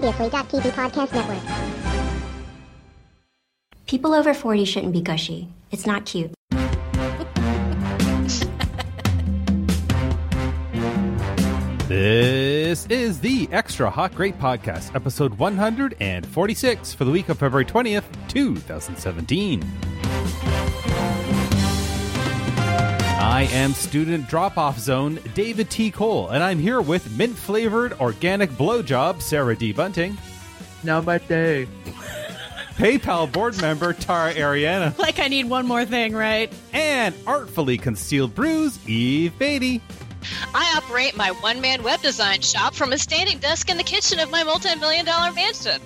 Previously.tv Podcast Network. People over 40 shouldn't be gushy. It's not cute. This is the Extra Hot Great Podcast, episode 146 for the week of February 20th, 2017. I am student drop off zone David T. Cole, and I'm here with mint flavored organic blowjob Sarah D. Bunting, Now my day. PayPal board member Tara Ariano, Like I need one more thing, right? and artfully concealed bruise Eve Batey. I operate my one man web design shop from a standing desk in the kitchen of my multi million dollar mansion.